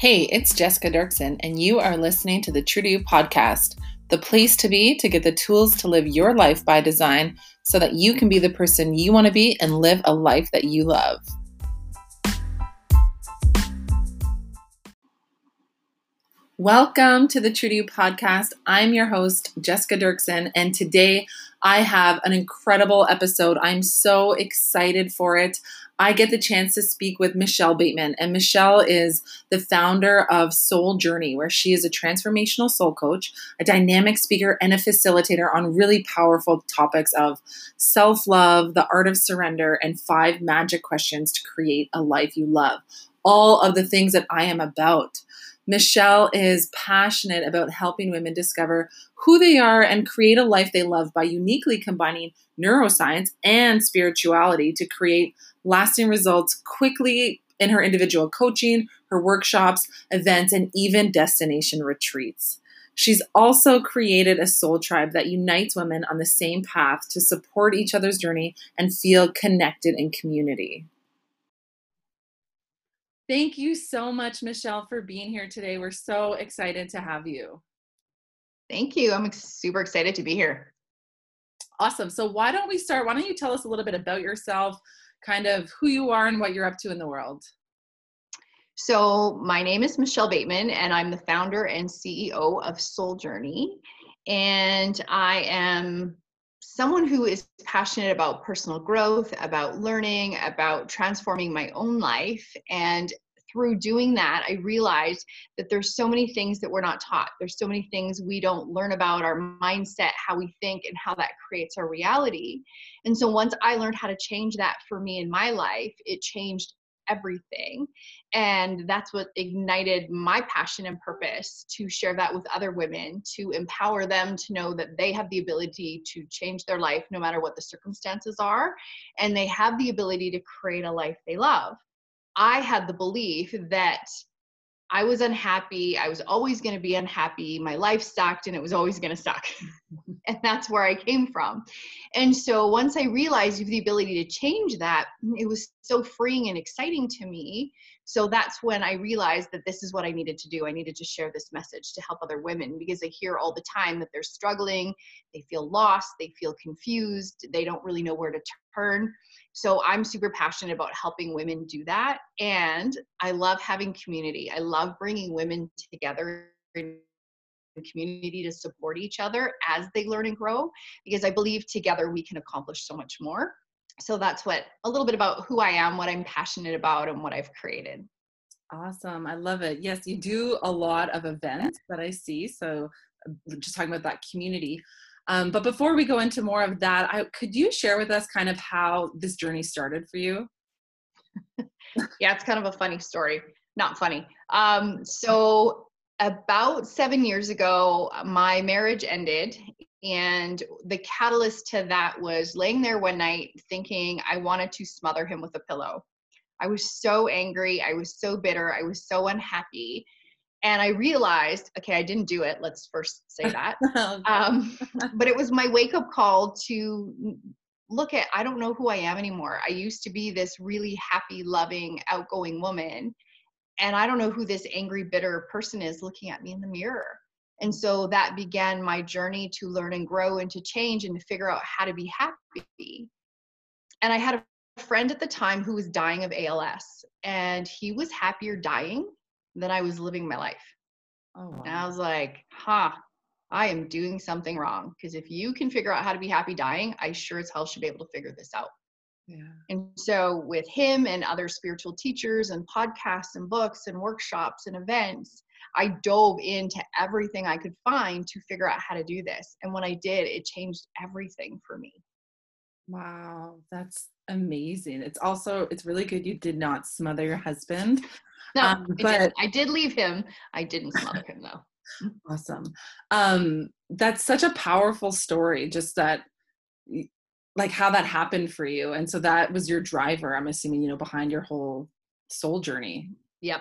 Hey, it's Jessica Dirksen, and you are listening to the True to You podcast, the place to be to get the tools to live your life by design so that you can be the person you want to be and live a life that you love. Welcome to the True to You podcast. I'm your host, Jessica Dirksen, and today I have an incredible episode. I'm so excited for it. I get the chance to speak with Michelle Bateman, and Michelle is the founder of Soul Journey, where she is a transformational soul coach, a dynamic speaker, and a facilitator on really powerful topics of self love, the art of surrender, and five magic questions to create a life you love. All of the things that I am about. Michelle is passionate about helping women discover who they are and create a life they love by uniquely combining neuroscience and spirituality to create lasting results quickly in her individual coaching, her workshops, events, and even destination retreats. She's also created a soul tribe that unites women on the same path to support each other's journey and feel connected in community. Thank you so much, Michelle, for being here today. We're so excited to have you. Thank you. I'm super excited to be here. Awesome. So, why don't we start? Why don't you tell us a little bit about yourself, kind of who you are and what you're up to in the world? So, my name is Michelle Bateman, and I'm the founder and CEO of Soul Journey. And I am someone who is passionate about personal growth, about learning, about transforming my own life. And through doing that, I realized that there's so many things that we're not taught. There's so many things we don't learn about our mindset, how we think, and how that creates our reality. And so once I learned how to change that for me in my life, it changed everything. And that's what ignited my passion and purpose to share that with other women, to empower them to know that they have the ability to change their life no matter what the circumstances are. And they have the ability to create a life they love. I had the belief that I was unhappy. I was always going to be unhappy. My life sucked and it was always going to suck. and that's where I came from. And so once I realized you have the ability to change that, it was so freeing and exciting to me. So that's when I realized that this is what I needed to do. I needed to share this message to help other women because I hear all the time that they're struggling, they feel lost, they feel confused, they don't really know where to turn. So I'm super passionate about helping women do that. And I love having community. I love bringing women together in community to support each other as they learn and grow because I believe together we can accomplish so much more. So that's what a little bit about who I am, what I'm passionate about, and what I've created. Awesome. I love it. Yes, you do a lot of events that I see. So just talking about that community. Um, but before we go into more of that, I, could you share with us kind of how this journey started for you? yeah, it's kind of a funny story. Not funny. Um, so, about seven years ago, my marriage ended. And the catalyst to that was laying there one night thinking I wanted to smother him with a pillow. I was so angry. I was so bitter. I was so unhappy and i realized okay i didn't do it let's first say that um, but it was my wake up call to look at i don't know who i am anymore i used to be this really happy loving outgoing woman and i don't know who this angry bitter person is looking at me in the mirror and so that began my journey to learn and grow and to change and to figure out how to be happy and i had a friend at the time who was dying of als and he was happier dying than I was living my life. Oh, wow. And I was like, huh, I am doing something wrong. Because if you can figure out how to be happy dying, I sure as hell should be able to figure this out. Yeah. And so, with him and other spiritual teachers and podcasts and books and workshops and events, I dove into everything I could find to figure out how to do this. And when I did, it changed everything for me. Wow, that's amazing. It's also it's really good you did not smother your husband no, um, but I, I did leave him. I didn't smother him though. Awesome. Um, that's such a powerful story. Just that, like how that happened for you, and so that was your driver. I'm assuming you know behind your whole soul journey. Yep.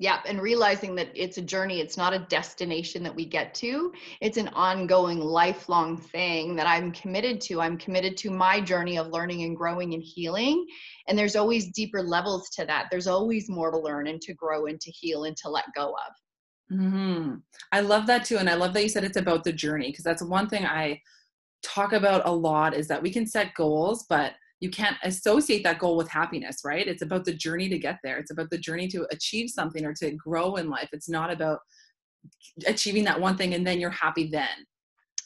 Yep, and realizing that it's a journey, it's not a destination that we get to. It's an ongoing, lifelong thing that I'm committed to. I'm committed to my journey of learning and growing and healing. And there's always deeper levels to that. There's always more to learn and to grow and to heal and to let go of. Mm-hmm. I love that too. And I love that you said it's about the journey because that's one thing I talk about a lot is that we can set goals, but you can't associate that goal with happiness, right? It's about the journey to get there. It's about the journey to achieve something or to grow in life. It's not about achieving that one thing and then you're happy then.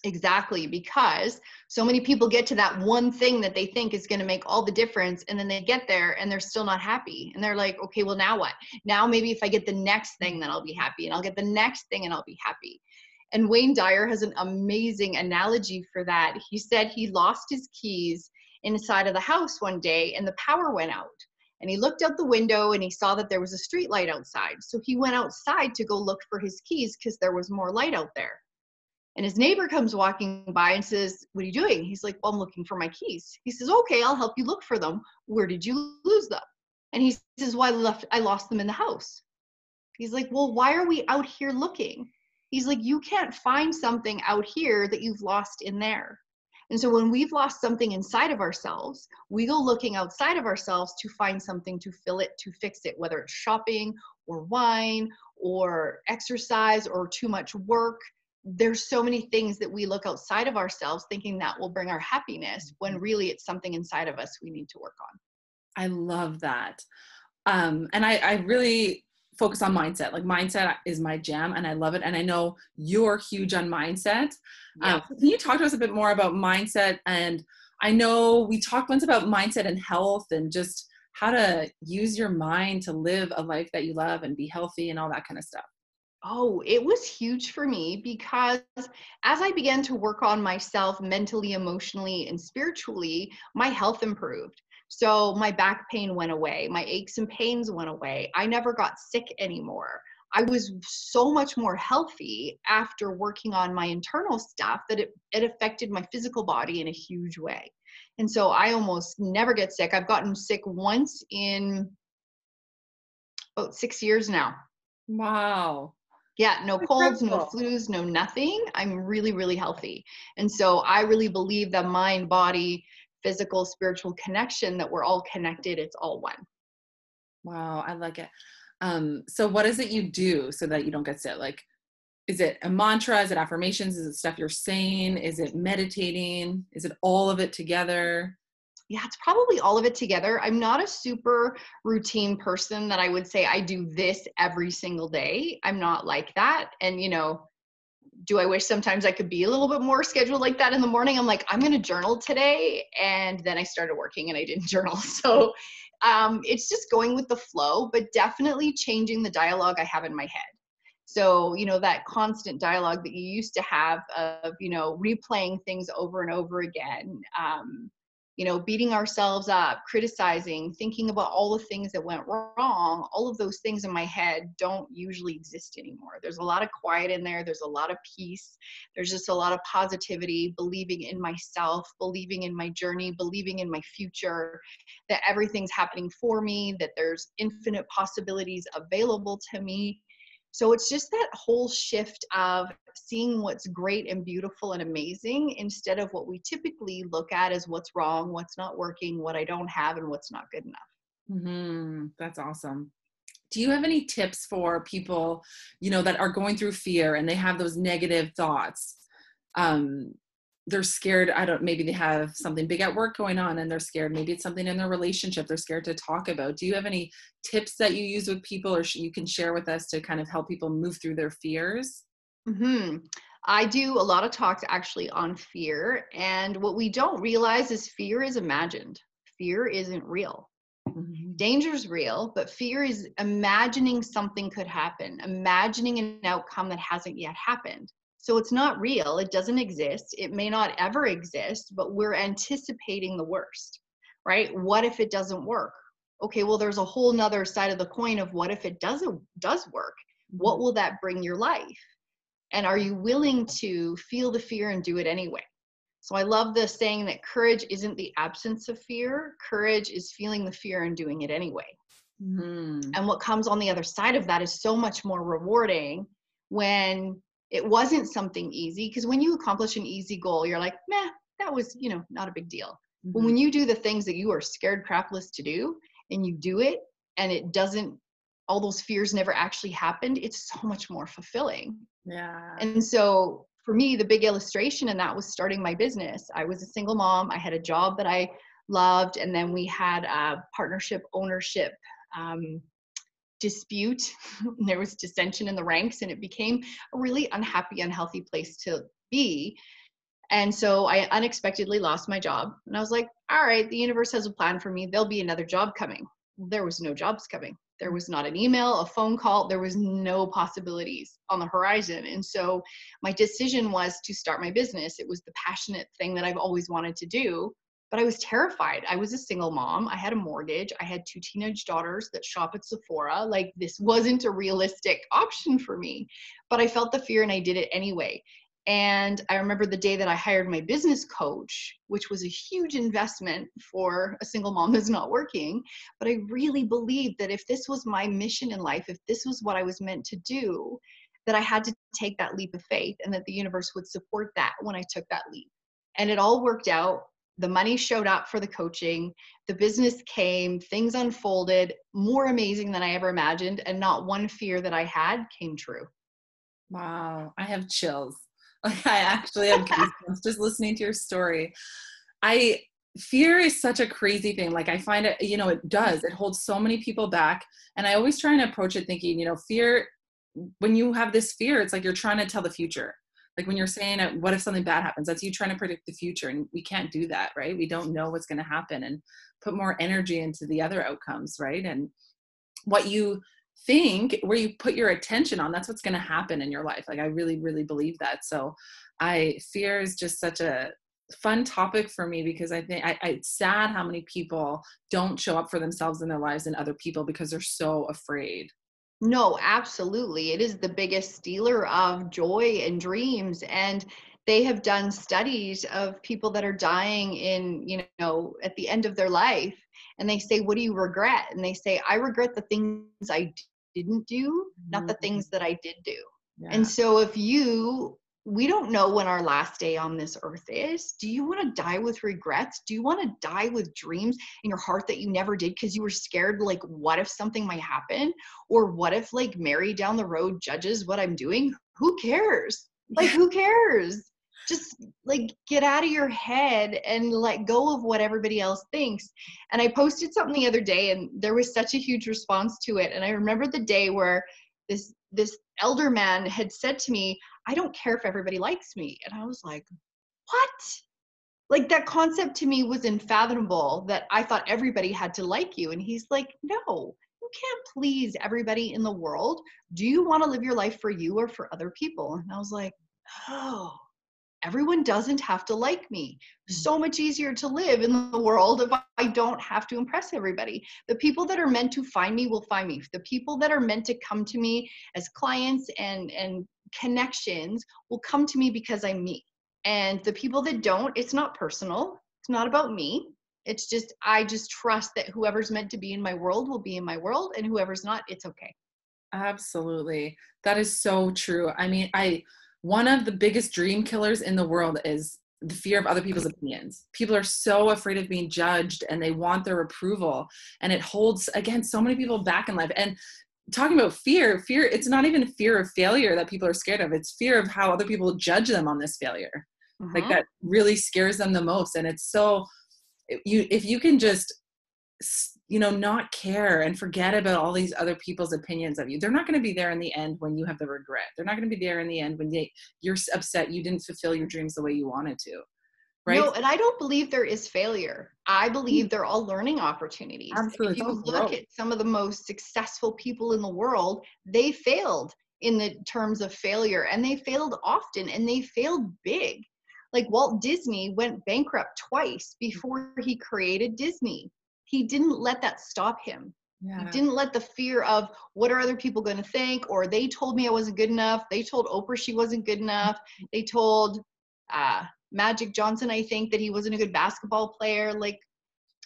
Exactly, because so many people get to that one thing that they think is going to make all the difference, and then they get there and they're still not happy. And they're like, okay, well, now what? Now maybe if I get the next thing, then I'll be happy, and I'll get the next thing and I'll be happy. And Wayne Dyer has an amazing analogy for that. He said he lost his keys inside of the house one day and the power went out. And he looked out the window and he saw that there was a street light outside. So he went outside to go look for his keys because there was more light out there. And his neighbor comes walking by and says, What are you doing? He's like, Well, I'm looking for my keys. He says, Okay, I'll help you look for them. Where did you lose them? And he says, Well, I left I lost them in the house. He's like, Well, why are we out here looking? He's like, You can't find something out here that you've lost in there. And so when we've lost something inside of ourselves, we go looking outside of ourselves to find something to fill it, to fix it, whether it's shopping or wine or exercise or too much work. There's so many things that we look outside of ourselves thinking that will bring our happiness when mm-hmm. really it's something inside of us we need to work on. I love that. Um, and I, I really focus on mindset. Like mindset is my jam and I love it. And I know you're huge on mindset. Yeah. Um, can you talk to us a bit more about mindset? And I know we talked once about mindset and health and just how to use your mind to live a life that you love and be healthy and all that kind of stuff. Oh, it was huge for me because as I began to work on myself mentally, emotionally, and spiritually, my health improved. So my back pain went away, my aches and pains went away. I never got sick anymore. I was so much more healthy after working on my internal stuff that it, it affected my physical body in a huge way. And so I almost never get sick. I've gotten sick once in about six years now. Wow. Yeah, no colds, no flus, no nothing. I'm really, really healthy. And so I really believe that mind, body, physical spiritual connection that we're all connected it's all one. Wow i like it. Um so what is it you do so that you don't get sick? Like is it a mantra? Is it affirmations? Is it stuff you're saying? Is it meditating? Is it all of it together? Yeah, it's probably all of it together. I'm not a super routine person that I would say I do this every single day. I'm not like that. And, you know, do I wish sometimes I could be a little bit more scheduled like that in the morning? I'm like, I'm going to journal today. And then I started working and I didn't journal. So um, it's just going with the flow, but definitely changing the dialogue I have in my head. So, you know, that constant dialogue that you used to have of, you know, replaying things over and over again. Um, you know, beating ourselves up, criticizing, thinking about all the things that went wrong, all of those things in my head don't usually exist anymore. There's a lot of quiet in there, there's a lot of peace, there's just a lot of positivity, believing in myself, believing in my journey, believing in my future, that everything's happening for me, that there's infinite possibilities available to me. So it's just that whole shift of seeing what's great and beautiful and amazing instead of what we typically look at as what's wrong, what's not working, what I don't have, and what's not good enough. Mm-hmm. That's awesome. Do you have any tips for people, you know, that are going through fear and they have those negative thoughts? Um, they're scared i don't maybe they have something big at work going on and they're scared. Maybe it's something in their relationship they're scared to talk about. Do you have any tips that you use with people or you can share with us to kind of help people move through their fears? Hmm i do a lot of talks actually on fear and what we don't realize is fear is imagined. Fear isn't real. Mm-hmm. Danger's real, but fear is imagining something could happen, imagining an outcome that hasn't yet happened. So it's not real, it doesn't exist, it may not ever exist, but we're anticipating the worst, right? What if it doesn't work? Okay, well, there's a whole nother side of the coin of what if it doesn't does work? What will that bring your life? And are you willing to feel the fear and do it anyway? So I love the saying that courage isn't the absence of fear, courage is feeling the fear and doing it anyway. Mm-hmm. And what comes on the other side of that is so much more rewarding when it wasn't something easy. Because when you accomplish an easy goal, you're like, meh, that was, you know, not a big deal. Mm-hmm. But when you do the things that you are scared crapless to do and you do it and it doesn't, all those fears never actually happened, it's so much more fulfilling. Yeah. And so for me, the big illustration in that was starting my business. I was a single mom. I had a job that I loved, and then we had a partnership ownership um, dispute. there was dissension in the ranks, and it became a really unhappy, unhealthy place to be. And so I unexpectedly lost my job. And I was like, all right, the universe has a plan for me. There'll be another job coming. There was no jobs coming. There was not an email, a phone call. There was no possibilities on the horizon. And so my decision was to start my business. It was the passionate thing that I've always wanted to do. But I was terrified. I was a single mom. I had a mortgage. I had two teenage daughters that shop at Sephora. Like, this wasn't a realistic option for me. But I felt the fear and I did it anyway. And I remember the day that I hired my business coach, which was a huge investment for a single mom who's not working. But I really believed that if this was my mission in life, if this was what I was meant to do, that I had to take that leap of faith and that the universe would support that when I took that leap. And it all worked out. The money showed up for the coaching, the business came, things unfolded more amazing than I ever imagined. And not one fear that I had came true. Wow, I have chills. Like I actually have goosebumps just listening to your story. I fear is such a crazy thing. Like I find it, you know, it does. It holds so many people back. And I always try and approach it thinking, you know, fear when you have this fear, it's like you're trying to tell the future. Like when you're saying, uh, what if something bad happens? That's you trying to predict the future. And we can't do that, right? We don't know what's going to happen and put more energy into the other outcomes, right? And what you think where you put your attention on that's what's going to happen in your life like i really really believe that so i fear is just such a fun topic for me because i think I, I, it's sad how many people don't show up for themselves in their lives and other people because they're so afraid no absolutely it is the biggest stealer of joy and dreams and they have done studies of people that are dying in you know at the end of their life and they say what do you regret and they say i regret the things i didn't do not mm-hmm. the things that i did do yeah. and so if you we don't know when our last day on this earth is. Do you want to die with regrets? Do you want to die with dreams in your heart that you never did because you were scared, like, what if something might happen? Or what if, like, Mary down the road judges what I'm doing? Who cares? Like, who cares? just like get out of your head and let go of what everybody else thinks. And I posted something the other day and there was such a huge response to it. And I remember the day where this this elder man had said to me, I don't care if everybody likes me. And I was like, what? Like that concept to me was unfathomable that I thought everybody had to like you. And he's like, no, you can't please everybody in the world. Do you want to live your life for you or for other people? And I was like, oh, everyone doesn't have to like me. Mm. So much easier to live in the world if I don't have to impress everybody. The people that are meant to find me will find me. The people that are meant to come to me as clients and and connections will come to me because I'm me. And the people that don't, it's not personal. It's not about me. It's just I just trust that whoever's meant to be in my world will be in my world and whoever's not, it's okay. Absolutely. That is so true. I mean, I one of the biggest dream killers in the world is the fear of other people's opinions. People are so afraid of being judged and they want their approval. And it holds, again, so many people back in life. And talking about fear, fear, it's not even fear of failure that people are scared of, it's fear of how other people judge them on this failure. Mm-hmm. Like that really scares them the most. And it's so, you if you can just you know not care and forget about all these other people's opinions of you they're not going to be there in the end when you have the regret they're not going to be there in the end when they, you're upset you didn't fulfill your dreams the way you wanted to right no and i don't believe there is failure i believe they're all learning opportunities Absolutely. if you look at some of the most successful people in the world they failed in the terms of failure and they failed often and they failed big like walt disney went bankrupt twice before he created disney he didn't let that stop him. Yeah. He didn't let the fear of what are other people going to think, or they told me I wasn't good enough. They told Oprah she wasn't good enough. They told uh, Magic Johnson, I think, that he wasn't a good basketball player. Like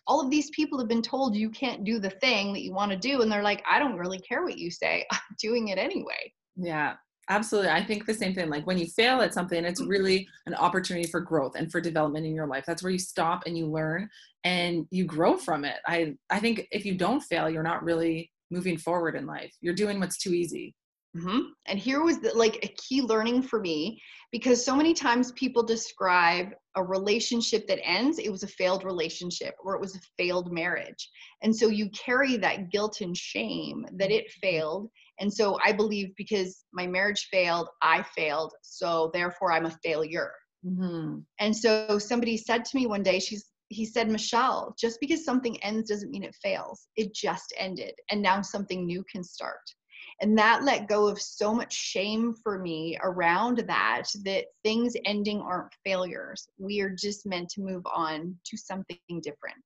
all of these people have been told you can't do the thing that you want to do and they're like i don't really care what you say. I'm doing it anyway. Yeah absolutely. I think the same thing. Like when you fail at something it's Mm-hmm. really an opportunity for growth and for development in your life. That's where you stop and you learn and you grow from it. I i think if you don't fail you're not really moving forward in life. You're doing what's too easy hmm And here was the, like a key learning for me because so many times people describe a relationship that ends, it was a failed relationship or it was a failed marriage. And so you carry that guilt and shame that it failed. And so I believe because my marriage failed, I failed. So therefore I'm a failure. mm-hmm. And so somebody said to me one day, she's he said, Michelle, just because something ends doesn't mean it fails. It just ended. And now something new can start. And that let go of so much shame for me around that, that things ending aren't failures. We are just meant to move on to something different.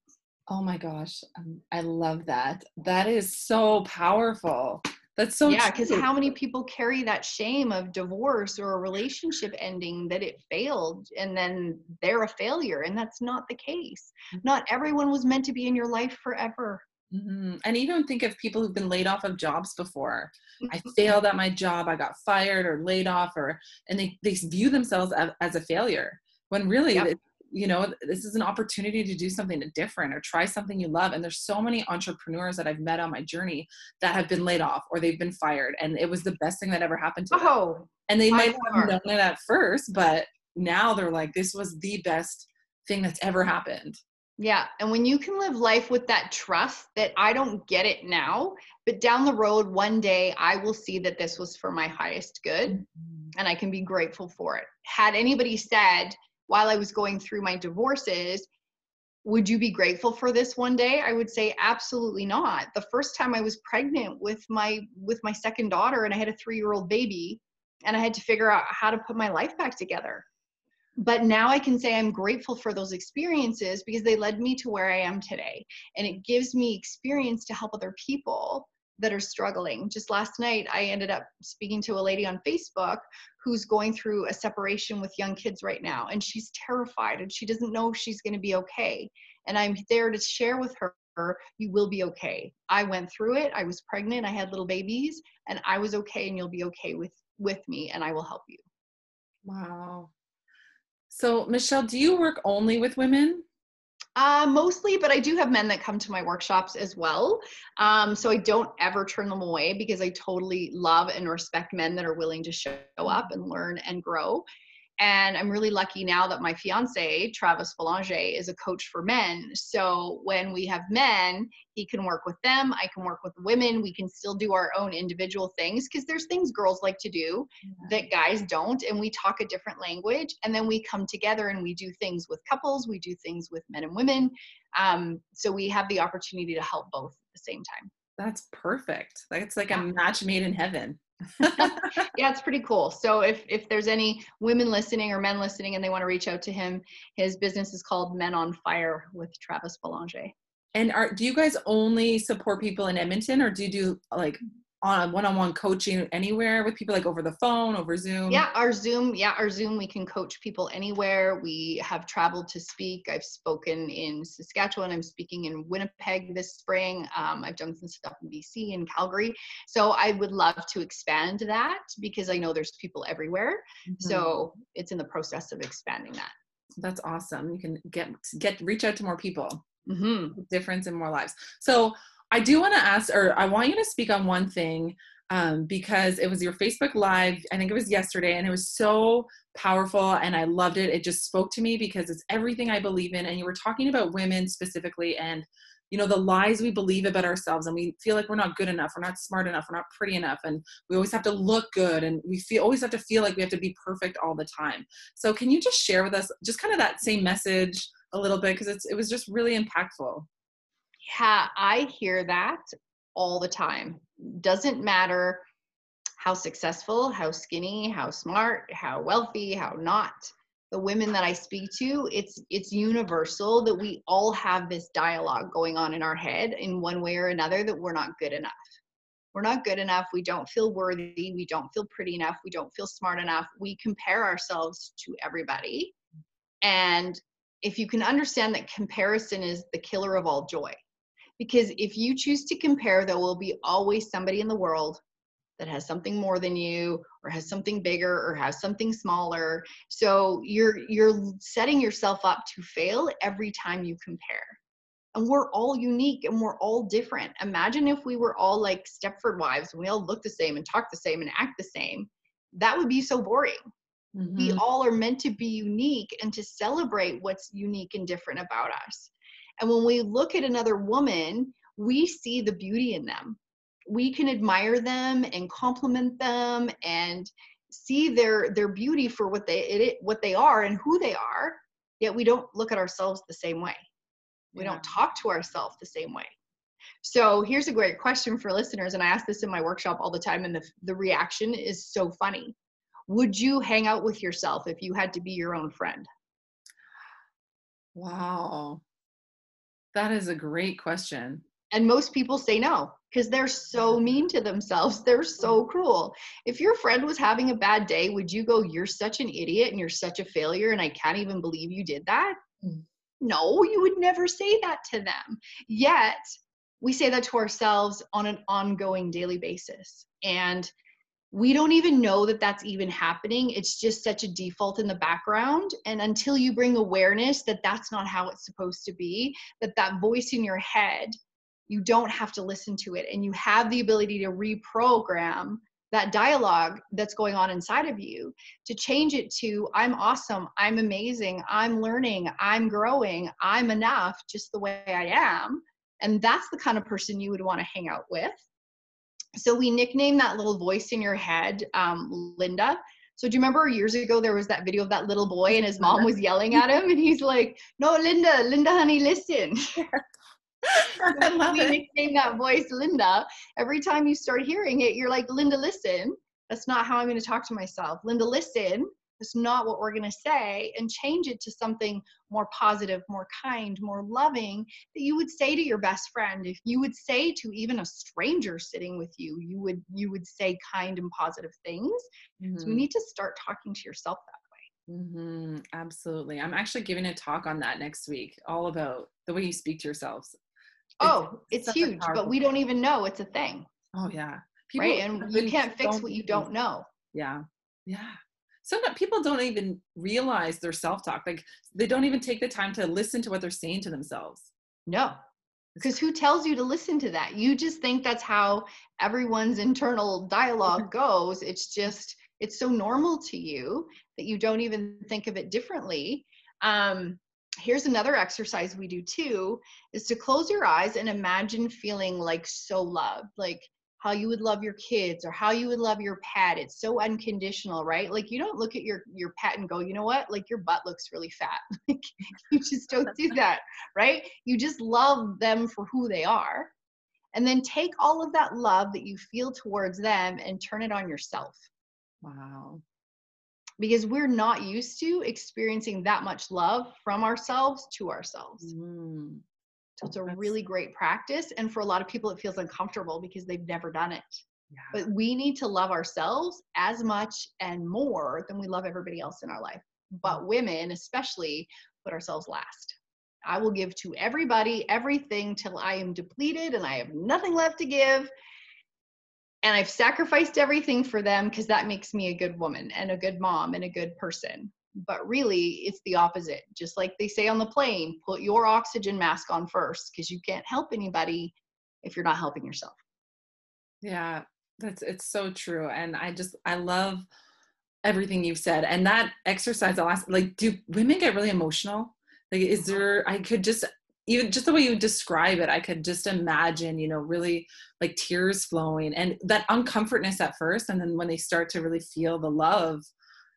oh my gosh um, i love that that is so powerful that's so yeah, because how many people carry that shame of divorce or a relationship ending that it failed and then they're a failure? And that's not the case. Not everyone was meant to be in your life forever. Mhm. And even think of people who've been laid off of jobs before. I Mm-hmm. failed at my job, I got fired or laid off, or and they they view themselves as, as a failure when really, Yep. it- you know, this is an opportunity to do something different or try something you love. And there's so many entrepreneurs that I've met on my journey that have been laid off or they've been fired, and it was the best thing that ever happened to them. Oh, And they might have known it at first, but now they're like, this was the best thing that's ever happened. Yeah. And when you can live life with that trust that I don't get it now, but down the road, one day I will see that this was for my highest good mm-hmm. and I can be grateful for it. Had anybody said while I was going through my divorces, would you be grateful for this one day i would say absolutely not the first time i was pregnant with my with my second daughter and i had a 3 year old baby and i had to figure out how to put my life back together but now i can say i'm grateful for those experiences because they led me to where i am today. And it gives me experience to help other people that are struggling. Just last night i ended up speaking to a lady on facebook who's going through a separation with young kids right now and she's terrified and she doesn't know if she's going to be okay. And i'm there to share with her you will be okay. I went through it i was pregnant i had little babies and i was okay and you'll be okay with with me and i will help you. Wow. So, Michelle, do you work only with women? Uh, mostly, but I do have men that come to my workshops as well. Um, so I don't ever turn them away because I totally love and respect men that are willing to show up and learn and grow. And I'm really lucky now that my fiance, Travis Belanger, is a coach for men. So when we have men, he can work with them. I can work with women. We can still do our own individual things because there's things girls like to do that guys don't. And we talk a different language. And then we come together and we do things with couples, we do things with men and women. Um, so we have the opportunity to help both at the same time. That's perfect. It's like Yeah. a match made in heaven. yeah, it's pretty cool. So if if there's any women listening or men listening and they want to reach out to him, his business is called Men on Fire with Travis Belanger. And are do you guys only support people in Edmonton or do you do like on one-on-one coaching anywhere with people like over the phone, over Zoom? Yeah, our Zoom, yeah, our Zoom, we can coach people anywhere. We have traveled to speak. I've spoken in Saskatchewan. I'm speaking in Winnipeg this spring. Um, I've done some stuff in BC and Calgary. So I would love to expand that because I know there's people everywhere. Mhm. So it's in the process of expanding that. that's awesome. You can get get reach out to more people. hmm difference in more lives. So I do want to ask, or I want you to speak on one thing um, because it was your Facebook Live. I think it was yesterday, and it was so powerful, and I loved it. It just spoke to me because it's everything I believe in. And you were talking about women specifically, and you know the lies we believe about ourselves, and we feel like we're not good enough, we're not smart enough, we're not pretty enough, and we always have to look good, and we feel always have to feel like we have to be perfect all the time. So can you just share with us just kind of that same message? a little bit because it's it was just really impactful. Yeah, I hear that all the time. Doesn't matter how successful, how skinny, how smart, how wealthy, how not. The women that I speak to, it's it's universal that we all have this dialogue going on in our head in one way or another that we're not good enough. We're not good enough. We don't feel worthy. We don't feel pretty enough. We don't feel smart enough. We compare ourselves to everybody. And if you can understand that comparison is the killer of all joy. Because if you choose to compare, there will be always somebody in the world that has something more than you or has something bigger or has something smaller. So you're you're setting yourself up to fail every time you compare. And we're all unique and we're all different. Imagine if we were all like Stepford wives and we all look the same and talk the same and act the same. That would be so boring. Mm-hmm. We all are meant to be unique and to celebrate what's unique and different about us. And when we look at another woman, we see the beauty in them. We can admire them and compliment them and see their their beauty for what they it, what they are and who they are. Yet we don't look at ourselves the same way. We yeah. don't talk to ourselves the same way. So here's a great question for listeners, and I ask this in my workshop all the time, and the the reaction is so funny would you hang out with yourself if you had to be your own friend? Wow. That is a great question. And most people say no because they're so mean to themselves. They're so cruel. If your friend was having a bad day, would you go, You're such an idiot and you're such a failure and I can't even believe you did that? No, you would never say that to them. Yet, we say that to ourselves on an ongoing daily basis. And we don't even know that that's even happening. It's just such a default in the background. And until you bring awareness that that's not how it's supposed to be that that voice in your head you don't have to listen to it. And you have the ability to reprogram that dialogue that's going on inside of you to change it to i'm awesome. I'm amazing. I'm learning. I'm growing. I'm enough just the way i am. And that's the kind of person you would want to hang out with so we nicknamed that little voice in your head um, Linda. So do you remember years ago there was that video of that little boy and his mom was yelling at him and he's like, "No, Linda, Linda, honey, listen." I we it. nicknamed that voice Linda. Every time you start hearing it, you're like, "Linda, listen." That's not how I'm going to talk to myself. Linda, listen. That's not what we're going to say, and change it to something more positive, more kind, more loving that you would say to your best friend. If you would say to even a stranger sitting with you, you would you would say kind and positive things. Mm-hmm. So you need to start talking to yourself that way. Mm-hmm. Absolutely. I'm actually giving a talk on that next week, all about the way you speak to yourselves. Oh, it's, it's huge, but we don't even know it's a thing. Oh yeah. People right. And you can't fix what you don't know. Yeah. Yeah some people don't even realize their self-talk like they don't even take the time to listen to what they're saying to themselves. No. Because who tells you to listen to that? You just think that's how everyone's internal dialogue goes. It's just it's so normal to you that you don't even think of it differently. Um, here's another exercise we do too is to close your eyes and imagine feeling like so loved like how you would love your kids or how you would love your pet. It's so unconditional right? Like you don't look at your your pet and go you know what? Like your butt looks really fat. Like you just don't do that right? You just love them for who they are. And then take all of that love that you feel towards them and turn it on yourself. Wow. Because we're not used to experiencing that much love from ourselves to ourselves. Mm. So it's a really great practice. And for a lot of people, it feels uncomfortable because they've never done it. Yeah. But we need to love ourselves as much and more than we love everybody else in our life. But mm-hmm. women, especially, put ourselves last. I will give to everybody everything till I am depleted and I have nothing left to give. And I've sacrificed everything for them because that makes me a good woman and a good mom and a good person but really it's the opposite. Just like they say on the plane put your oxygen mask on first because you can't help anybody if you're not helping yourself. Yeah that's it's so true and i just i love everything you've said and that exercise i'll ask like do women get really emotional? Like is uh-huh. there i could just even just the way you describe it i could just imagine you know really like tears flowing and that uncomfortness at first and then when they start to really feel the love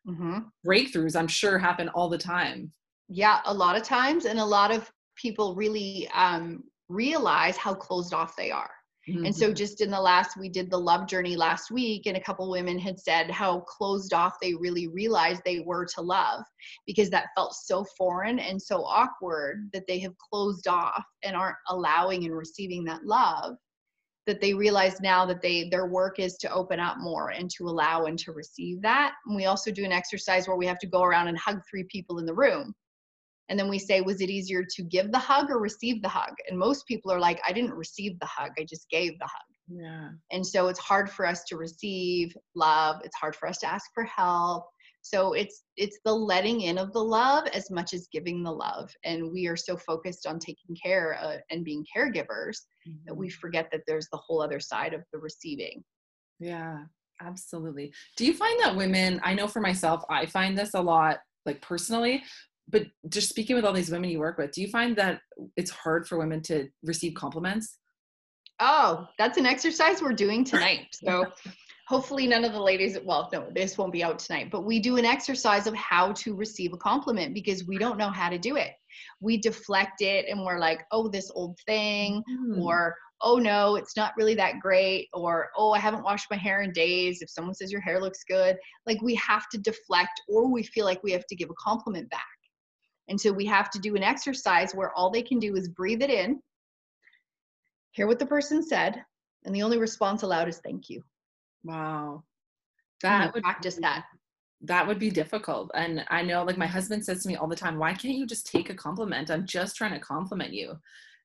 mm-hmm. breakthroughs i'm sure happen all the time yeah a lot of times and a lot of people really um, realize how closed off they are mm-hmm. and so mm-hmm. just in the last we did the love journey last week and a couple women had said how closed off they really realized they were to love because that felt so foreign and so awkward that they have closed off and aren't allowing and receiving that love that they realize now that they their work is to open up more and to allow and to receive that and we also do an exercise where we have to go around and hug three people in the room And then we say, was it easier to give the hug or receive the hug? And most people are like, I didn't receive the hug, I just gave the hug. Yeah. And so it's hard for us to receive love. It's hard for us to ask for help. So it's it's the letting in of the love as much as giving the love. And we are so focused on taking care uh, and being caregivers mm-hmm. that we forget that there's the whole other side of the receiving. Yeah, absolutely. Do you find that women, I know for myself, I find this a lot like personally, but just speaking with all these women you work with, do you find that it's hard for women to receive compliments? Oh, that's an exercise we're doing tonight. So hopefully none of the ladies, well, no, this won't be out tonight, but we do an exercise of how to receive a compliment because we don't know how to do it. We deflect it and we're like, oh, this old thing, mm. or oh no, it's not really that great, or oh, I haven't washed my hair in days. If someone says your hair looks good, like we have to deflect or we feel like we have to give a compliment back. And so we have to do an exercise where all they can do is breathe it in hear what the person said, and the only response allowed is thank you. Wow. That would practice that. That would be difficult. And I know like my husband says to me all the time, why can't you just take a compliment? I'm just trying to compliment you.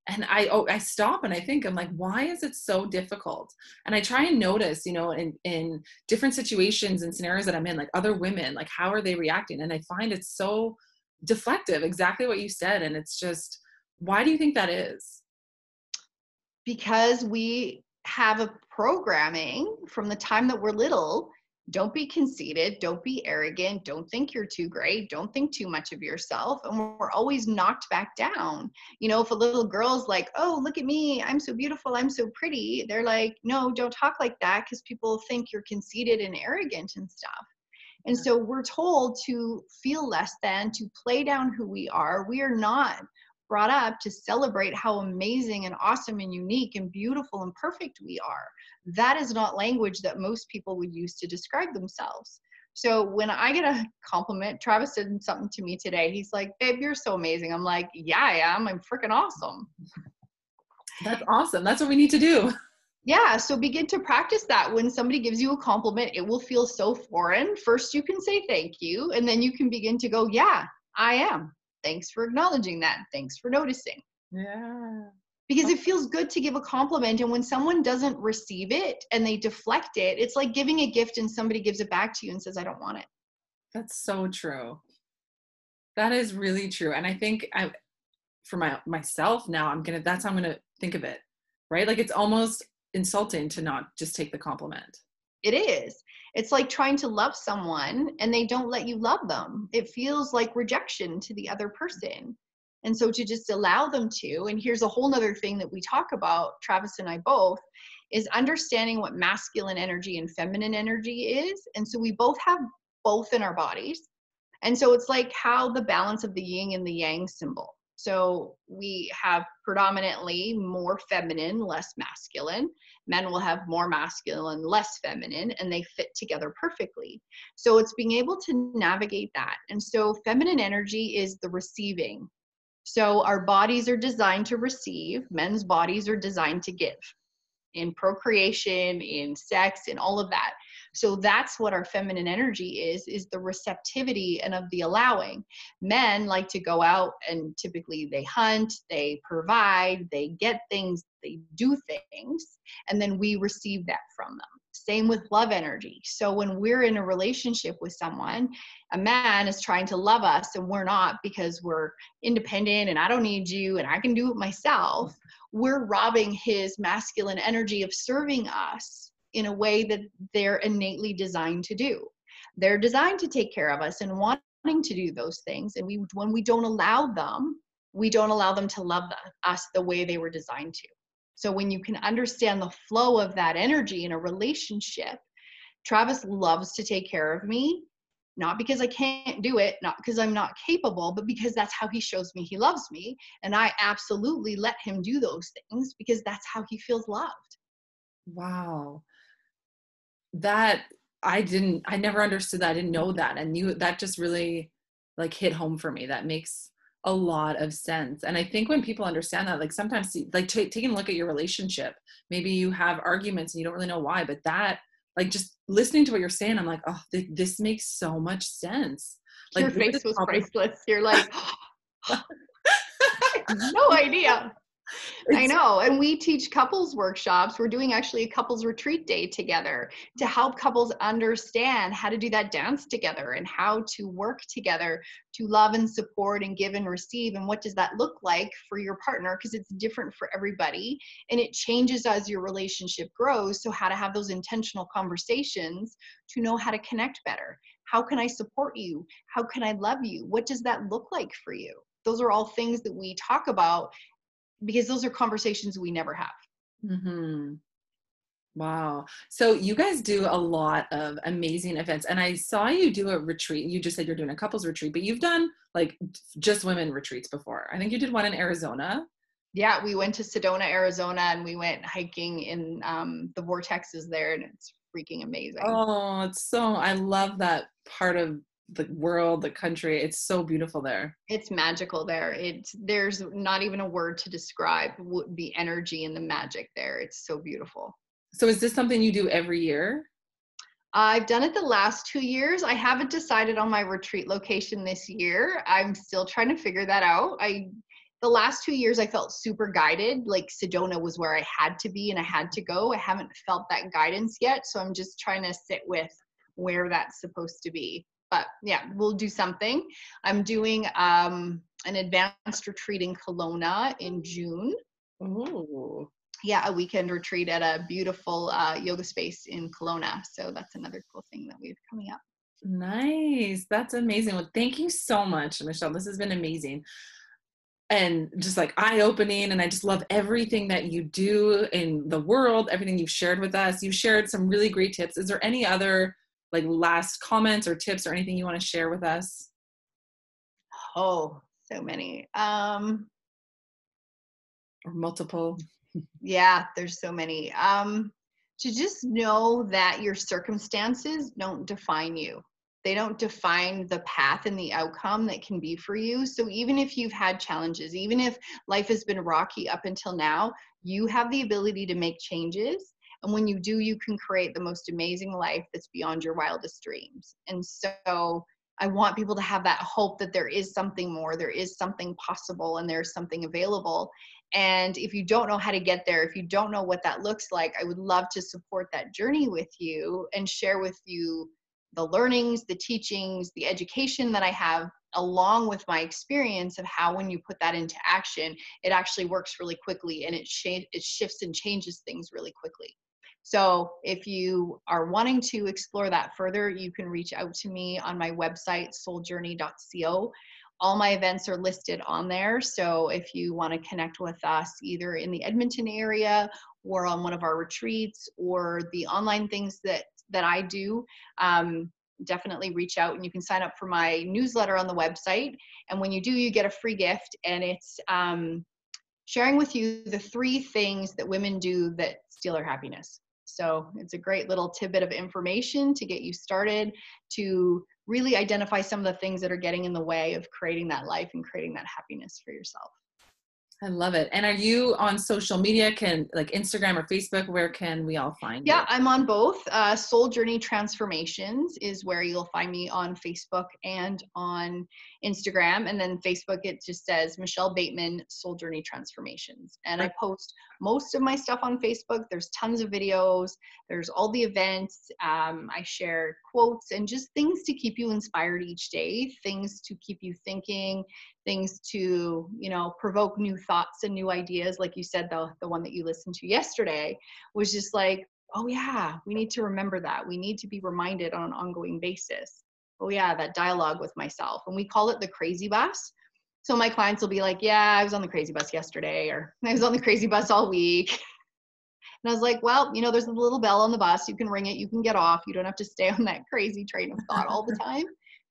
And I oh I stop and I think I'm like, why is it so difficult? And I try and notice, you know, in in different situations and scenarios that I'm in, like other women, like how are they reacting? And I find it's so deflective, exactly what you said. And it's just, why do you think that is? because we have a programming from the time that we're little don't be conceited don't be arrogant don't think you're too great don't think too much of yourself and we're always knocked back down. You know if a little girl's like oh look at me i'm so beautiful i'm so pretty they're like no don't talk like that because people think you're conceited and arrogant and stuff. And so we're told to feel less than to play down who we are. We are not brought up to celebrate how amazing and awesome and unique and beautiful and perfect we are. That is not language that most people would use to describe themselves. So when I get a compliment, Travis said something to me today. He's like, "Babe, you're so amazing." I'm like, "Yeah, I am. I'm freaking awesome." That's awesome. That's what we need to do. Yeah, so begin to practice that. When somebody gives you a compliment, it will feel so foreign. First, you can say thank you, and then you can begin to go, "Yeah, I am thanks for acknowledging that. Thanks for noticing. Yeah. Because it feels good to give a compliment and when someone doesn't receive it and they deflect it it's like giving a gift and somebody gives it back to you and says i don't want it. That's so true. That is really true and i think i for my myself now i'm gonna that's how i'm gonna think of it right? Like it's almost insulting to not just take the compliment it is. It's like trying to love someone and they don't let you love them. It feels like rejection to the other person. And so to just allow them to and here's a whole nother thing that we talk about travis and i both is understanding what masculine energy and feminine energy is. And so we both have both in our bodies. And so it's like how the balance of the yin and the yang symbol so we have predominantly more feminine, less masculine. Men will have more masculine, less feminine, and they fit together perfectly. So it's being able to navigate that. And so feminine energy is the receiving. So our bodies are designed to receive, men's bodies are designed to give in procreation, in sex, in all of that. So that's what our feminine energy is, is the receptivity and of the allowing. Men like to go out and typically they hunt, they provide, they get things, they do things, and then we receive that from them. Same with love energy. So when we're in a relationship with someone, a man is trying to love us and we're not because we're independent and I don't need you and I can do it myself. We're robbing his masculine energy of serving us in a way that they're innately designed to do. They're designed to take care of us and wanting to do those things. And we, when we don't allow them, we don't allow them to love us the way they were designed to. So when you can understand the flow of that energy in a relationship, Travis loves to take care of me, not because I can't do it, not because I'm not capable, but because that's how he shows me he loves me. And I absolutely let him do those things because that's how he feels loved. Wow that I didn't I never understood that. I didn't know that. And you that just really like hit home for me. That makes a lot of sense. And I think when people understand that, like sometimes like t- taking a look at your relationship, maybe you have arguments and you don't really know why, but that like just listening to what you're saying, I'm like, oh, th- this makes so much sense. Like your face was priceless. You're like, no idea. I know. And we teach couples workshops. We're doing actually a couples retreat day together to help couples understand how to do that dance together and how to work together to love and support and give and receive. And what does that look like for your partner? Because it's different for everybody and it changes as your relationship grows. So, how to have those intentional conversations to know how to connect better. How can I support you? How can I love you? What does that look like for you? Those are all things that we talk about because those are conversations we never have. Mm-hmm. Wow. So you guys do a lot of amazing events. And I saw you do a retreat. You just said you're doing a couples retreat, but you've done like just women retreats before. I think you did one in Arizona. Yeah, we went to Sedona, Arizona, and we went hiking in um, the vortexes there, and it's freaking amazing. Oh, it's so, I love that part of the world, the country. It's so beautiful there. It's magical there. It's there's not even a word to describe the energy and the magic there. It's so beautiful. So is this something you do every year? I've done it the last two years. I haven't decided on my retreat location this year. I'm still trying to figure that out. I the last two years I felt super guided. Like Sedona was where I had to be and I had to go. I haven't felt that guidance yet. So I'm just trying to sit with where that's supposed to be but yeah, we'll do something. I'm doing um, an advanced retreat in Kelowna in June. Ooh. Yeah, a weekend retreat at a beautiful uh, yoga space in Kelowna. So that's another cool thing that we have coming up. Nice. That's amazing. Well, thank you so much, Michelle. This has been amazing and just like eye opening. And I just love everything that you do in the world, everything you've shared with us. You've shared some really great tips. Is there any other like last comments or tips or anything you want to share with us? Oh, so many. Um or multiple. yeah, there's so many. Um to just know that your circumstances don't define you. They don't define the path and the outcome that can be for you. So even if you've had challenges, even if life has been rocky up until now, you have the ability to make changes and when you do, you can create the most amazing life that's beyond your wildest dreams. And so I want people to have that hope that there is something more, there is something possible, and there's something available. And if you don't know how to get there, if you don't know what that looks like, I would love to support that journey with you and share with you the learnings, the teachings, the education that I have, along with my experience of how when you put that into action, it actually works really quickly and it, sh- it shifts and changes things really quickly. So if you are wanting to explore that further, you can reach out to me on my website, souljourney.co. All my events are listed on there. So if you want to connect with us either in the Edmonton area or on one of our retreats or the online things that that I do, um, definitely reach out and you can sign up for my newsletter on the website. And when you do, you get a free gift, and it's um, sharing with you the three things that women do that steal our happiness. So it's a great little tidbit of information to get you started to really identify some of the things that are getting in the way of creating that life and creating that happiness for yourself. I love it. And are you on social media? Can like Instagram or Facebook? Where can we all find yeah, you? I'm on both. Uh, Soul Journey Transformations is where you'll find me on Facebook and on Instagram. And then Facebook, it just says Michelle Bateman Soul Journey Transformations. And I post most of my stuff on Facebook. There's tons of videos. There's all the events. Um, I share quotes and just things to keep you inspired each day. Things to keep you thinking things to you know provoke new thoughts and new ideas like you said the the one that you listened to yesterday was just like oh yeah we need to remember that. We need to be reminded on an ongoing basis. Oh yeah that dialogue with myself. And we call it the crazy bus. So my clients will be like yeah i was on the crazy bus yesterday or i was on the crazy bus all week. And i was like well you know there's a little bell on the bus. You can ring it. You can get off. You don't have to stay on that crazy train of thought all the time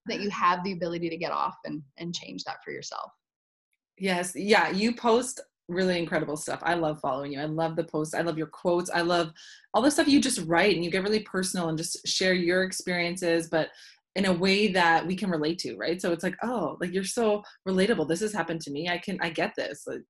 that you have the ability to get off and and change that for yourself. Yes. Yeah you post really incredible stuff. I love following you. I love the posts. I love your quotes. I love all the stuff you just write and you get really personal and just share your experiences but in a way that we can relate to right? So it's like oh like you're so relatable. This has happened to me. I can i get this. Like,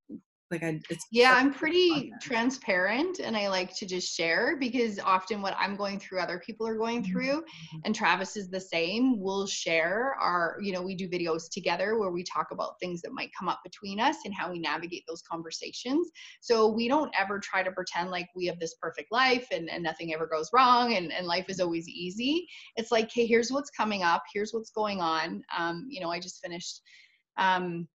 like I, it's yeah, I'm pretty transparent and I like to just share because often what I'm going through, other people are going Mm-hmm. through. And Travis is the same. We'll share our, you know, we do videos together where we talk about things that might come up between us and how we navigate those conversations. So we don't ever try to pretend like we have this perfect life and, and nothing ever goes wrong and, and life is always easy. It's like, hey, here's what's coming up, here's what's going on. Um, you know, I just finished um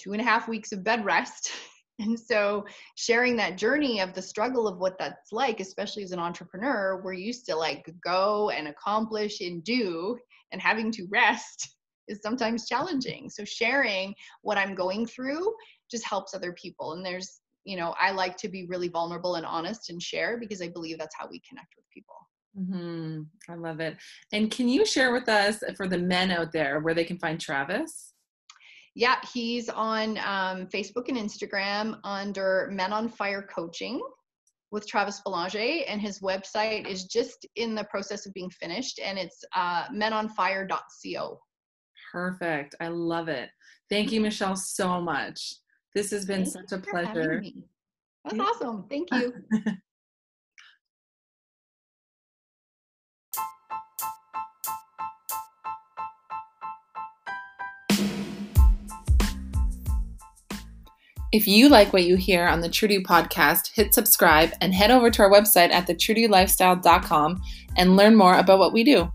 two and a half weeks of bed rest. And so sharing that journey of the struggle of what that's like, especially as an entrepreneur, we're used to like go and accomplish and do, and having to rest is sometimes challenging. So sharing what I'm going through just helps other people. And there's, you know, I like to be really vulnerable and honest and share because I believe that's how we connect with people. hmm I love it. And can you share with us for the men out there where they can find Travis? Yeah, he's on um, Facebook and Instagram under Men on Fire Coaching with Travis Belanger, and his website is just in the process of being finished, and it's uh, menonfire.co. Perfect. I love it. Thank you, Michelle, so much. This has been Thank such a you for having pleasure. That's Yeah. awesome. Thank you. If you like what you hear on the Trudy podcast, hit subscribe and head over to our website at thetrudyLifestyle.com and learn more about what we do.